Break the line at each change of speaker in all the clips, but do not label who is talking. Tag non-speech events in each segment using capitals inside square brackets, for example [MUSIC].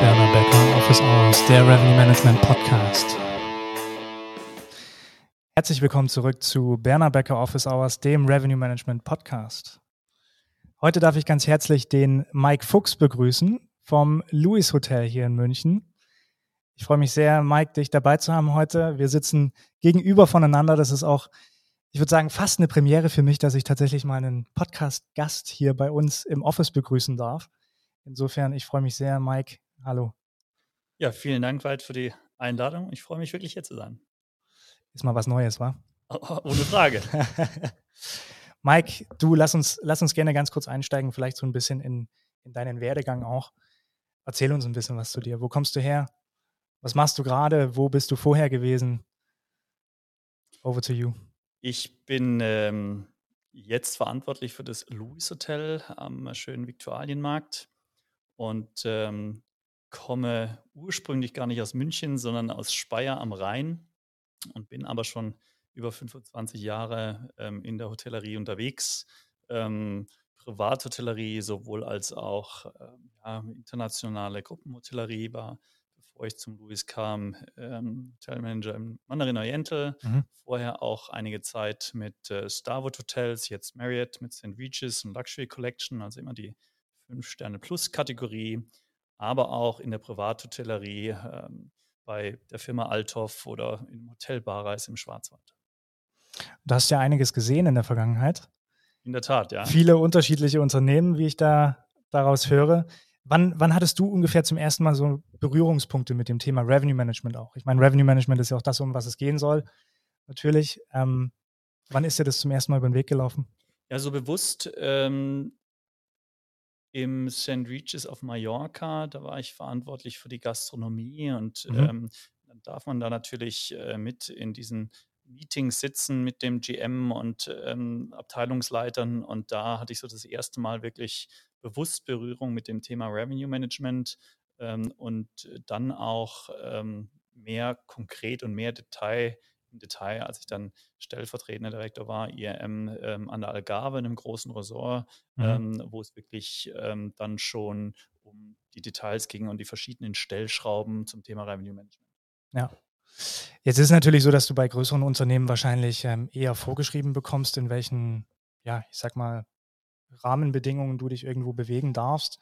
Berner Becker, Office Hours, der Revenue Management Podcast. Herzlich willkommen zurück zu Berner Becker Office Hours, dem Revenue Management Podcast. Heute darf ich ganz herzlich den Mike Fuchs begrüßen vom Louis Hotel hier in München. Ich freue mich sehr, Mike, dich dabei zu haben heute. Wir sitzen gegenüber voneinander. Das ist auch, ich würde sagen, fast eine Premiere für mich, dass ich tatsächlich mal einen Podcast-Gast hier bei uns im Office begrüßen darf. Insofern, ich freue mich sehr, Mike. Hallo.
Ja, vielen Dank, Wald, für die Einladung. Ich freue mich wirklich hier zu sein.
Ist mal was Neues, wa?
Ohne Frage. [LAUGHS]
Mike, du lass uns, lass uns gerne ganz kurz einsteigen, vielleicht so ein bisschen in, in deinen Werdegang auch. Erzähl uns ein bisschen was zu dir. Wo kommst du her? Was machst du gerade? Wo bist du vorher gewesen? Over to you.
Ich bin ähm, jetzt verantwortlich für das Louis Hotel am schönen Viktualienmarkt und ähm, komme ursprünglich gar nicht aus München, sondern aus Speyer am Rhein und bin aber schon über 25 Jahre ähm, in der Hotellerie unterwegs. Ähm, Privathotellerie sowohl als auch ähm, ja, internationale Gruppenhotellerie war, bevor ich zum Louis kam, ähm, Hotelmanager im Mandarin Oriental. Mhm. Vorher auch einige Zeit mit äh, Starwood Hotels, jetzt Marriott mit St. Regis und Luxury Collection, also immer die 5-Sterne-Plus-Kategorie, aber auch in der Privathotellerie ähm, bei der Firma Althoff oder im Hotel Barreis im Schwarzwald.
Du hast ja einiges gesehen in der Vergangenheit.
In der Tat, ja.
Viele unterschiedliche Unternehmen, wie ich da daraus höre. Wann, wann hattest du ungefähr zum ersten Mal so Berührungspunkte mit dem Thema Revenue Management auch? Ich meine, Revenue Management ist ja auch das, um was es gehen soll, natürlich. Ähm, wann ist dir das zum ersten Mal über den Weg gelaufen?
Ja, so bewusst ähm, im St. Regis auf Mallorca. Da war ich verantwortlich für die Gastronomie und mhm. ähm, dann darf man da natürlich äh, mit in diesen Meetings sitzen mit dem GM und ähm, Abteilungsleitern. Und da hatte ich so das erste Mal wirklich bewusst Berührung mit dem Thema Revenue Management ähm, und dann auch ähm, mehr konkret und mehr Detail im Detail, als ich dann stellvertretender Direktor war, IRM ähm, an der Algarve, einem großen Resort, mhm. ähm, wo es wirklich ähm, dann schon um die Details ging und die verschiedenen Stellschrauben zum Thema Revenue Management.
Ja. Jetzt ist es natürlich so, dass du bei größeren Unternehmen wahrscheinlich ähm, eher vorgeschrieben bekommst, in welchen, ja, ich sag mal, Rahmenbedingungen du dich irgendwo bewegen darfst.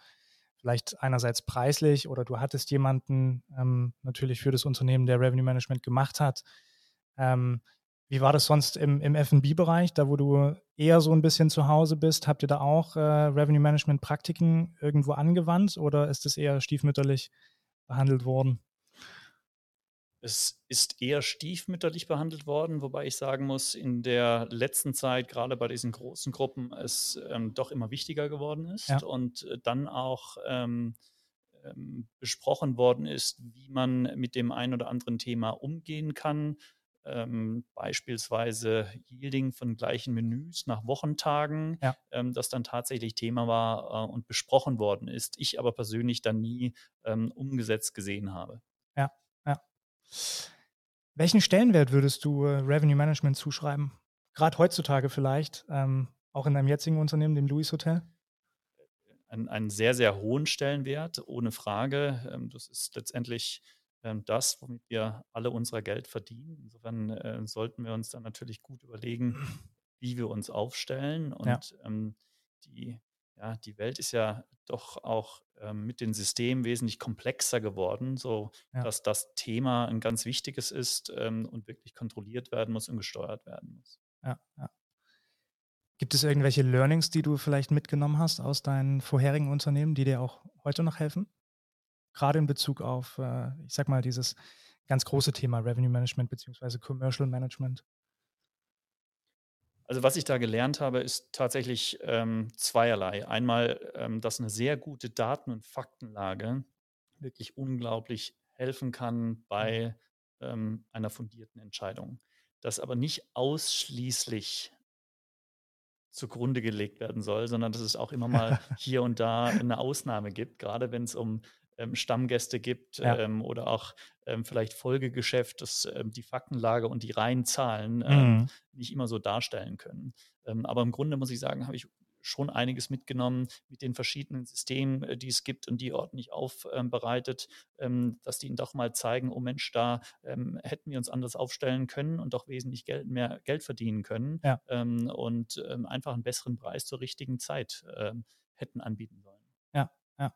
Vielleicht einerseits preislich oder du hattest jemanden ähm, natürlich für das Unternehmen, der Revenue Management gemacht hat, ähm, wie war das sonst im, im FB-Bereich, da wo du eher so ein bisschen zu Hause bist? Habt ihr da auch äh, Revenue Management-Praktiken irgendwo angewandt oder ist es eher stiefmütterlich behandelt worden?
Es ist eher stiefmütterlich behandelt worden, wobei ich sagen muss, in der letzten Zeit, gerade bei diesen großen Gruppen, es ähm, doch immer wichtiger geworden ist ja. und äh, dann auch ähm, ähm, besprochen worden ist, wie man mit dem einen oder anderen Thema umgehen kann ähm, beispielsweise Yielding von gleichen Menüs nach Wochentagen, ja. ähm, das dann tatsächlich Thema war äh, und besprochen worden ist. Ich aber persönlich dann nie ähm, umgesetzt gesehen habe.
Ja, ja. Welchen Stellenwert würdest du äh, Revenue Management zuschreiben? Gerade heutzutage vielleicht, ähm, auch in deinem jetzigen Unternehmen, dem Louis Hotel?
Einen, einen sehr, sehr hohen Stellenwert, ohne Frage. Ähm, das ist letztendlich das, womit wir alle unser Geld verdienen. Insofern äh, sollten wir uns dann natürlich gut überlegen, wie wir uns aufstellen. Und ja. ähm, die, ja, die Welt ist ja doch auch ähm, mit den Systemen wesentlich komplexer geworden, so ja. dass das Thema ein ganz wichtiges ist ähm, und wirklich kontrolliert werden muss und gesteuert werden muss.
Ja, ja. Gibt es irgendwelche Learnings, die du vielleicht mitgenommen hast aus deinen vorherigen Unternehmen, die dir auch heute noch helfen? Gerade in Bezug auf, äh, ich sag mal, dieses ganz große Thema Revenue Management beziehungsweise Commercial Management?
Also was ich da gelernt habe, ist tatsächlich ähm, zweierlei. Einmal, ähm, dass eine sehr gute Daten- und Faktenlage wirklich unglaublich helfen kann bei mhm. ähm, einer fundierten Entscheidung. Das aber nicht ausschließlich zugrunde gelegt werden soll, sondern dass es auch immer mal [LAUGHS] hier und da eine Ausnahme gibt, gerade wenn es um Stammgäste gibt ja. ähm, oder auch ähm, vielleicht Folgegeschäft, dass ähm, die Faktenlage und die reinen Zahlen ähm, mhm. nicht immer so darstellen können. Ähm, aber im Grunde muss ich sagen, habe ich schon einiges mitgenommen mit den verschiedenen Systemen, äh, die es gibt und die ordentlich aufbereitet, ähm, dass die ihnen doch mal zeigen, oh Mensch, da ähm, hätten wir uns anders aufstellen können und doch wesentlich Geld, mehr Geld verdienen können ja. ähm, und ähm, einfach einen besseren Preis zur richtigen Zeit ähm, hätten anbieten sollen.
Ja, ja.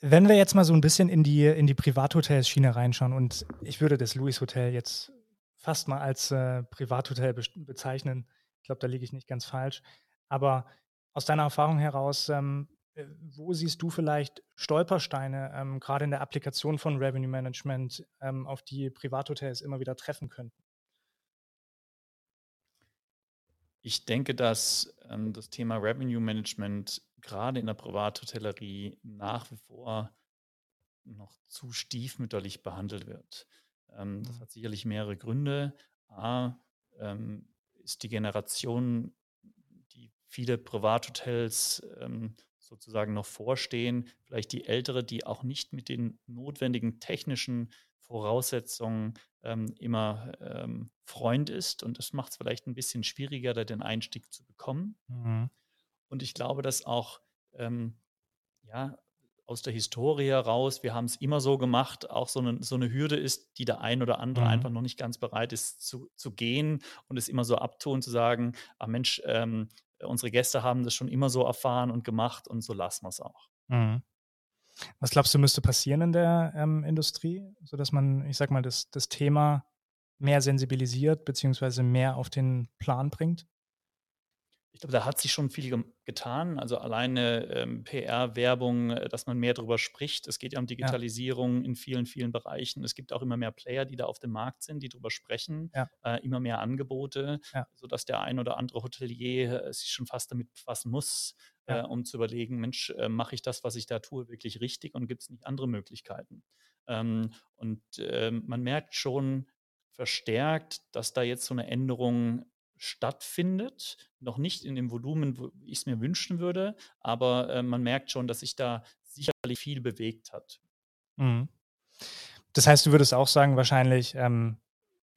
Wenn wir jetzt mal so ein bisschen in die, in die Privathotels-Schiene reinschauen und ich würde das Louis Hotel jetzt fast mal als äh, Privathotel be bezeichnen. Ich glaube, da liege ich nicht ganz falsch. Aber aus deiner Erfahrung heraus, ähm, äh, wo siehst du vielleicht Stolpersteine, ähm, gerade in der Applikation von Revenue Management, ähm, auf die Privathotels immer wieder treffen könnten?
Ich denke, dass ähm, das Thema Revenue Management gerade in der Privathotellerie nach wie vor noch zu stiefmütterlich behandelt wird. Ähm, das mhm. hat sicherlich mehrere Gründe. A, ähm, ist die Generation, die viele Privathotels ähm, sozusagen noch vorstehen, vielleicht die ältere, die auch nicht mit den notwendigen technischen Voraussetzungen ähm, immer ähm, Freund ist. Und das macht es vielleicht ein bisschen schwieriger, da den Einstieg zu bekommen. Mhm. Und ich glaube, dass auch ähm, ja, aus der Historie heraus, wir haben es immer so gemacht, auch so eine, so eine Hürde ist, die der ein oder andere mhm. einfach noch nicht ganz bereit ist zu, zu gehen und es immer so abtun, zu sagen, ah Mensch, ähm, unsere Gäste haben das schon immer so erfahren und gemacht und so lassen wir es auch. Mhm.
Was glaubst du, müsste passieren in der ähm, Industrie, sodass man, ich sag mal, das, das Thema mehr sensibilisiert, beziehungsweise mehr auf den Plan bringt?
Ich glaube, da hat sich schon viel getan. Also alleine ähm, PR-Werbung, äh, dass man mehr darüber spricht. Es geht ja um Digitalisierung ja. in vielen, vielen Bereichen. Es gibt auch immer mehr Player, die da auf dem Markt sind, die darüber sprechen. Ja. Äh, immer mehr Angebote, ja. sodass der ein oder andere Hotelier äh, sich schon fast damit befassen muss, äh, um zu überlegen, Mensch, äh, mache ich das, was ich da tue, wirklich richtig und gibt es nicht andere Möglichkeiten? Ähm, und ähm, man merkt schon verstärkt, dass da jetzt so eine Änderung stattfindet. Noch nicht in dem Volumen, wo ich es mir wünschen würde, aber äh, man merkt schon, dass sich da sicherlich viel bewegt hat. Mhm.
Das heißt, du würdest auch sagen, wahrscheinlich, ähm,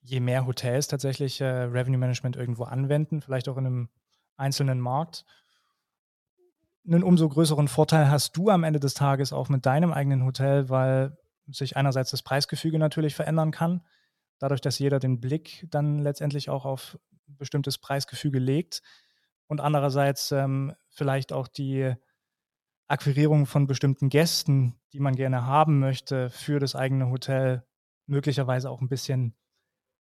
je mehr Hotels tatsächlich äh, Revenue Management irgendwo anwenden, vielleicht auch in einem einzelnen Markt, einen umso größeren Vorteil hast du am Ende des Tages auch mit deinem eigenen Hotel, weil sich einerseits das Preisgefüge natürlich verändern kann, dadurch, dass jeder den Blick dann letztendlich auch auf bestimmtes Preisgefüge legt und andererseits ähm, vielleicht auch die Akquirierung von bestimmten Gästen, die man gerne haben möchte für das eigene Hotel, möglicherweise auch ein bisschen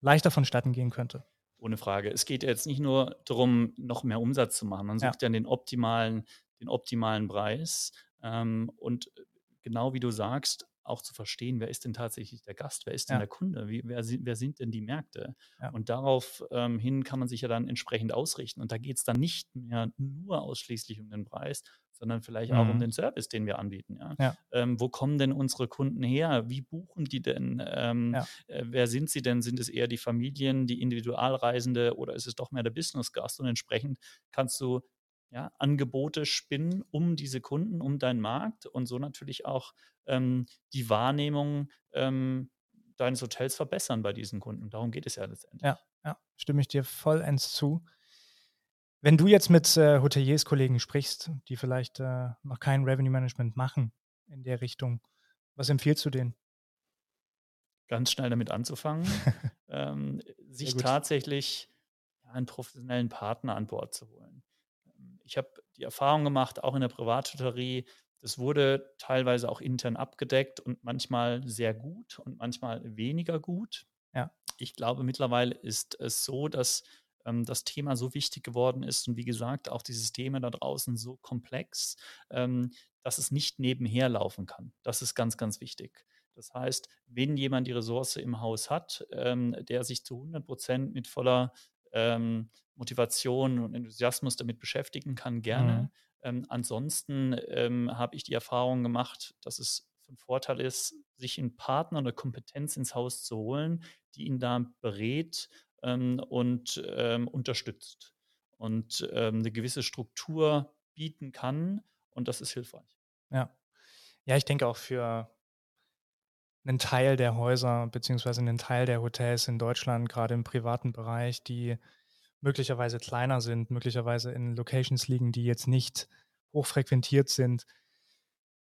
leichter vonstatten gehen könnte.
Ohne Frage. Es geht jetzt nicht nur darum, noch mehr Umsatz zu machen. Man sucht ja, ja den optimalen, den optimalen Preis. Ähm, und genau wie du sagst, auch zu verstehen, wer ist denn tatsächlich der Gast, wer ist denn ja. der Kunde, wie, wer, wer, sind denn die Märkte? Ja. Und darauf ähm, hin kann man sich ja dann entsprechend ausrichten. Und da geht es dann nicht mehr nur ausschließlich um den Preis, sondern vielleicht mhm. auch um mhm. den Service, den wir anbieten. Ja? ja. Ähm, wo kommen denn unsere Kunden her? Wie buchen die denn? Ähm, äh, wer sind sie denn? Sind es eher die Familien, die Individualreisende oder ist es doch mehr der Business-Gast? Und entsprechend kannst du ja, Angebote spinnen um diese Kunden, um deinen Markt und so natürlich auch ähm, die Wahrnehmung ähm, deines Hotels verbessern bei diesen Kunden. Darum geht es ja letztendlich.
Ja, ja stimme ich dir vollends zu. Wenn du jetzt mit äh, Hoteliers-Kollegen sprichst, die vielleicht äh, noch kein Revenue Management machen in der Richtung, was empfiehlst du denen?
Ganz schnell damit anzufangen, [LAUGHS] ähm, sich tatsächlich einen professionellen Partner an Bord zu holen ich habe die Erfahrung gemacht, auch in der Privattutorie, das wurde teilweise auch intern abgedeckt und manchmal sehr gut und manchmal weniger gut. Ja. Ich glaube, mittlerweile ist es so, dass ähm, das Thema so wichtig geworden ist und wie gesagt, auch die Systeme da draußen so komplex, ähm, dass es nicht nebenher laufen kann. Das ist ganz, ganz wichtig. Das heißt, wenn jemand die Ressource im Haus hat, ähm, der sich zu 100 Prozent mit voller ähm, Motivation und Enthusiasmus damit beschäftigen kann, gerne. Mhm. Ähm, ansonsten ähm, habe ich die Erfahrung gemacht, dass es von Vorteil ist, sich einen Partner oder Kompetenz ins Haus zu holen, die ihn da berät ähm, und ähm, unterstützt und eine gewisse Struktur bieten kann. Und das ist hilfreich.
Ja. Ja, ich denke auch für einen Teil der Häuser beziehungsweise einen Teil der Hotels in Deutschland, gerade im privaten Bereich, die möglicherweise kleiner sind, möglicherweise in Locations liegen, die jetzt nicht hochfrequentiert sind,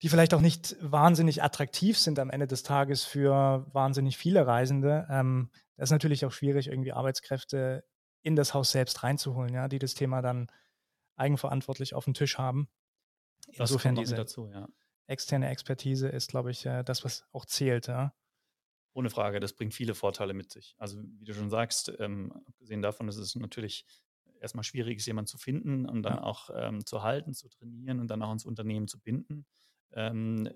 die vielleicht auch nicht wahnsinnig attraktiv sind am Ende des Tages für wahnsinnig viele Reisende. Ähm, das ist natürlich auch schwierig, irgendwie Arbeitskräfte in das Haus selbst reinzuholen, ja, die das Thema dann eigenverantwortlich auf dem Tisch haben. Insofern diese dazu, ja. Externe Expertise ist, glaube ich, äh, das, was auch zählt. Ja.
Ohne Frage, das bringt viele Vorteile mit sich. Also wie du schon sagst, ähm, abgesehen davon, dass es natürlich erstmal schwierig ist, jemanden zu finden und dann ja. auch ähm, zu halten, zu trainieren und dann auch ins Unternehmen zu binden, ähm,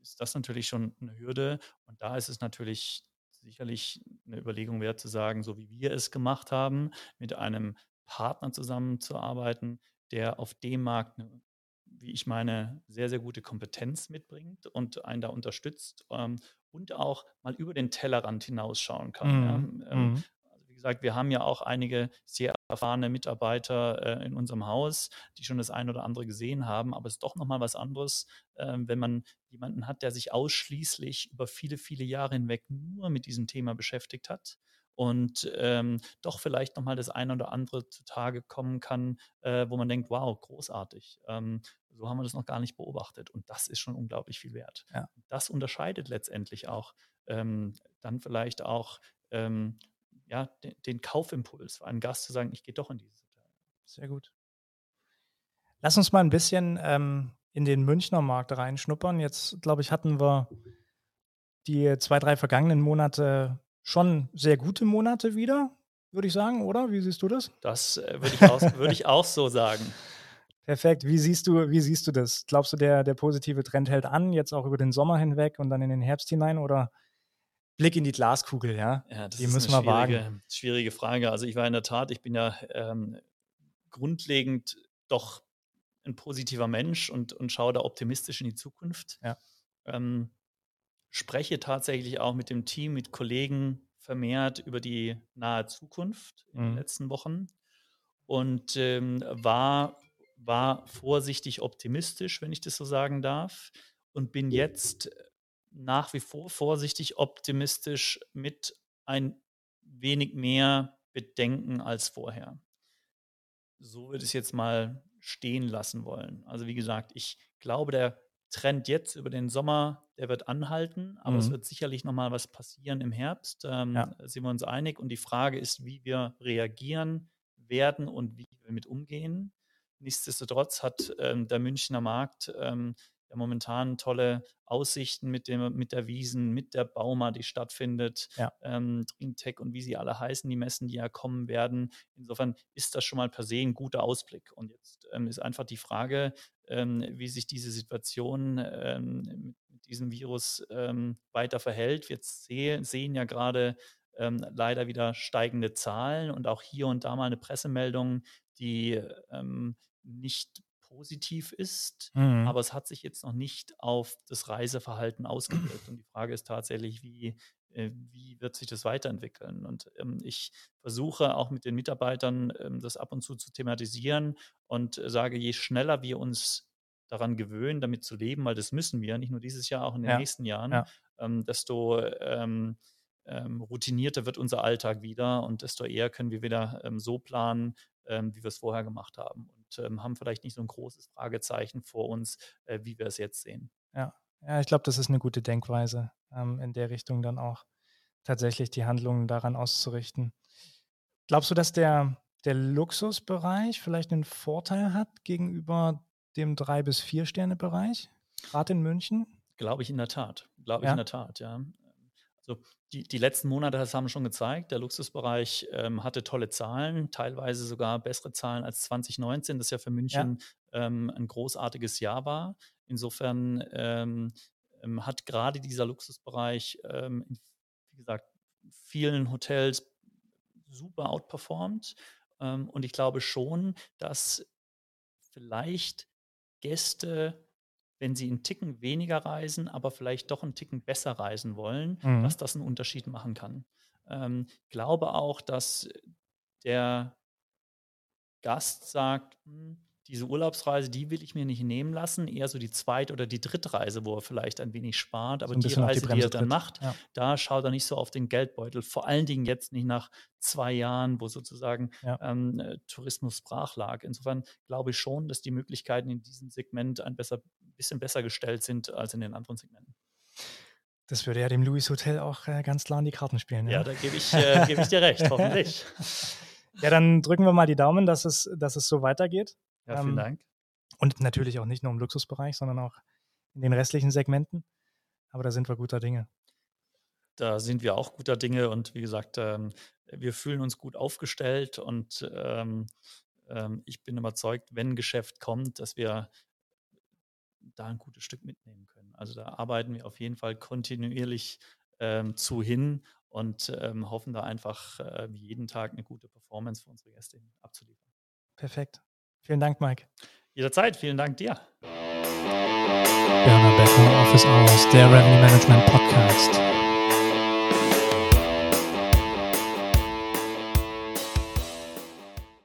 ist das natürlich schon eine Hürde. Und da ist es natürlich sicherlich eine Überlegung wert zu sagen, so wie wir es gemacht haben, mit einem Partner zusammenzuarbeiten, der auf dem Markt eine wie ich meine, sehr, sehr gute Kompetenz mitbringt und einen da unterstützt ähm, und auch mal über den Tellerrand hinausschauen kann. Mhm. Ja. Ähm, mhm. also wie gesagt, wir haben ja auch einige sehr erfahrene Mitarbeiter äh, in unserem Haus, die schon das eine oder andere gesehen haben, aber es ist doch nochmal was anderes, äh, wenn man jemanden hat, der sich ausschließlich über viele, viele Jahre hinweg nur mit diesem Thema beschäftigt hat und ähm, doch vielleicht nochmal das eine oder andere zutage kommen kann, äh, wo man denkt, wow, großartig. Ähm, so haben wir das noch gar nicht beobachtet. Und das ist schon unglaublich viel wert. Ja. Das unterscheidet letztendlich auch ähm, dann vielleicht auch ähm, ja, den, den, Kaufimpuls für einen Gast zu sagen, ich gehe doch in dieses Hotel.
Sehr gut. Lass uns mal ein bisschen ähm, in den Münchner Markt reinschnuppern. Jetzt, glaube ich, hatten wir die zwei, drei vergangenen Monate schon sehr gute Monate wieder, würde ich sagen, oder? Wie siehst du das?
Das äh, würde ich, auch, würd ich auch so sagen. [LAUGHS]
Perfekt. Wie siehst du, wie siehst du das? Glaubst du, der, der positive Trend hält an, jetzt auch über den Sommer hinweg und dann in den Herbst hinein? Oder Blick in die Glaskugel, ja?
Ja, das die ist müssen eine wir wagen. schwierige Frage. Also ich war in der Tat, ich bin ja ähm, grundlegend doch ein positiver Mensch und, und schaue da optimistisch in die Zukunft. Ja. Ähm, spreche tatsächlich auch mit dem Team, mit Kollegen vermehrt über die nahe Zukunft in mhm. den letzten Wochen und ähm, war, war vorsichtig optimistisch, wenn ich das so sagen darf, und bin jetzt nach wie vor vorsichtig optimistisch mit ein wenig mehr Bedenken als vorher. So würde ich es jetzt mal stehen lassen wollen. Also wie gesagt, ich glaube, der Trend jetzt über den Sommer, der wird anhalten, aber mhm. es wird sicherlich nochmal was passieren im Herbst. Ähm, ja. Sind wir uns einig? Und die Frage ist, wie wir reagieren werden und wie wir mit umgehen. Nichtsdestotrotz hat ähm, der Münchner Markt ähm, ja momentan tolle Aussichten mit, dem, mit der Wiesen, mit der Bauma, die stattfindet, ja. ähm, Dreamtech und wie sie alle heißen, die Messen, die ja kommen werden. Insofern ist das schon mal per se ein guter Ausblick. Und jetzt ähm, ist einfach die Frage, wie sich diese Situation ähm, mit diesem Virus ähm, weiter verhält. Wir seh, sehen ja gerade ähm, leider wieder steigende Zahlen und auch hier und da mal eine Pressemeldung, die nicht positiv ist, mhm. aber es hat sich jetzt noch nicht auf das Reiseverhalten ausgewirkt. Und die Frage ist tatsächlich, wie, wie wird sich das weiterentwickeln? Und ähm, ich versuche auch mit den Mitarbeitern ähm, das ab und zu zu thematisieren und äh, sage, je schneller wir uns daran gewöhnen, damit zu leben, weil das müssen wir, nicht nur dieses Jahr, auch in den ja. nächsten Jahren, ja. ähm, desto ähm, ähm, routinierter wird unser Alltag wieder und desto eher können wir wieder ähm, so planen, wie wir es vorher gemacht haben und haben vielleicht nicht so ein großes Fragezeichen vor uns, äh, wie wir es jetzt sehen.
Ja, ja ich glaube, das ist eine gute Denkweise, ähm, in der Richtung dann auch tatsächlich die Handlungen daran auszurichten. Glaubst du, dass der, der Luxusbereich vielleicht einen Vorteil hat gegenüber dem drei bis vier Sterne Bereich, gerade in München?
Glaube ich in der Tat. Glaube ich ja. in der Tat, ja. Also die, die letzten Monate, das haben schon gezeigt, der Luxusbereich ähm, hatte tolle Zahlen, teilweise sogar bessere Zahlen als 2019, das ja für München ja. Ähm, ein großartiges Jahr war. Insofern ähm, ähm hat gerade dieser Luxusbereich, ähm, in, wie gesagt, vielen Hotels super outperformed. Ähm, und ich glaube schon, dass vielleicht Gäste wenn sie einen Ticken weniger reisen, aber vielleicht doch einen Ticken besser reisen wollen, mhm. dass das einen Unterschied machen kann. Ähm, glaube auch, dass der Gast sagt, hm, diese Urlaubsreise, die will ich mir nicht nehmen lassen, eher so die Zweit- oder die Drittreise, wo er vielleicht ein wenig spart, aber so die Reise, die, die, er dann macht, ja. da schaut er nicht so auf den Geldbeutel. Vor allen Dingen jetzt nicht nach zwei Jahren, wo sozusagen ja. ähm, äh, Tourismus brach lag. Insofern glaube ich schon, dass die Möglichkeiten in diesem Segment ein besser, bisschen besser gestellt sind als in den anderen Segmenten.
Das würde ja dem Louis Hotel auch äh, ganz klar in die Karten spielen.
Ja, ja da gebe ich, äh, geb ich dir recht, [LAUGHS] hoffentlich.
Ja, dann drücken wir mal die Daumen, dass es, dass es so weitergeht.
Ja, vielen ähm, Dank.
Und natürlich auch nicht nur im Luxusbereich, sondern auch in den restlichen Segmenten. Aber da sind wir guter Dinge.
Da sind wir auch guter Dinge und wie gesagt, ähm, wir fühlen uns gut aufgestellt und ähm, ähm, ich bin überzeugt, wenn ein Geschäft kommt, dass wir da ein gutes Stück mitnehmen können. Also da arbeiten wir auf jeden Fall kontinuierlich ähm, zu hin und ähm, hoffen da einfach äh, jeden Tag eine gute Performance für unsere Gäste abzuliefern.
Perfekt. Vielen Dank, Mike.
Jederzeit. Vielen Dank dir.
Bernhard Becker, Office Hours, der Revenue Management Podcast.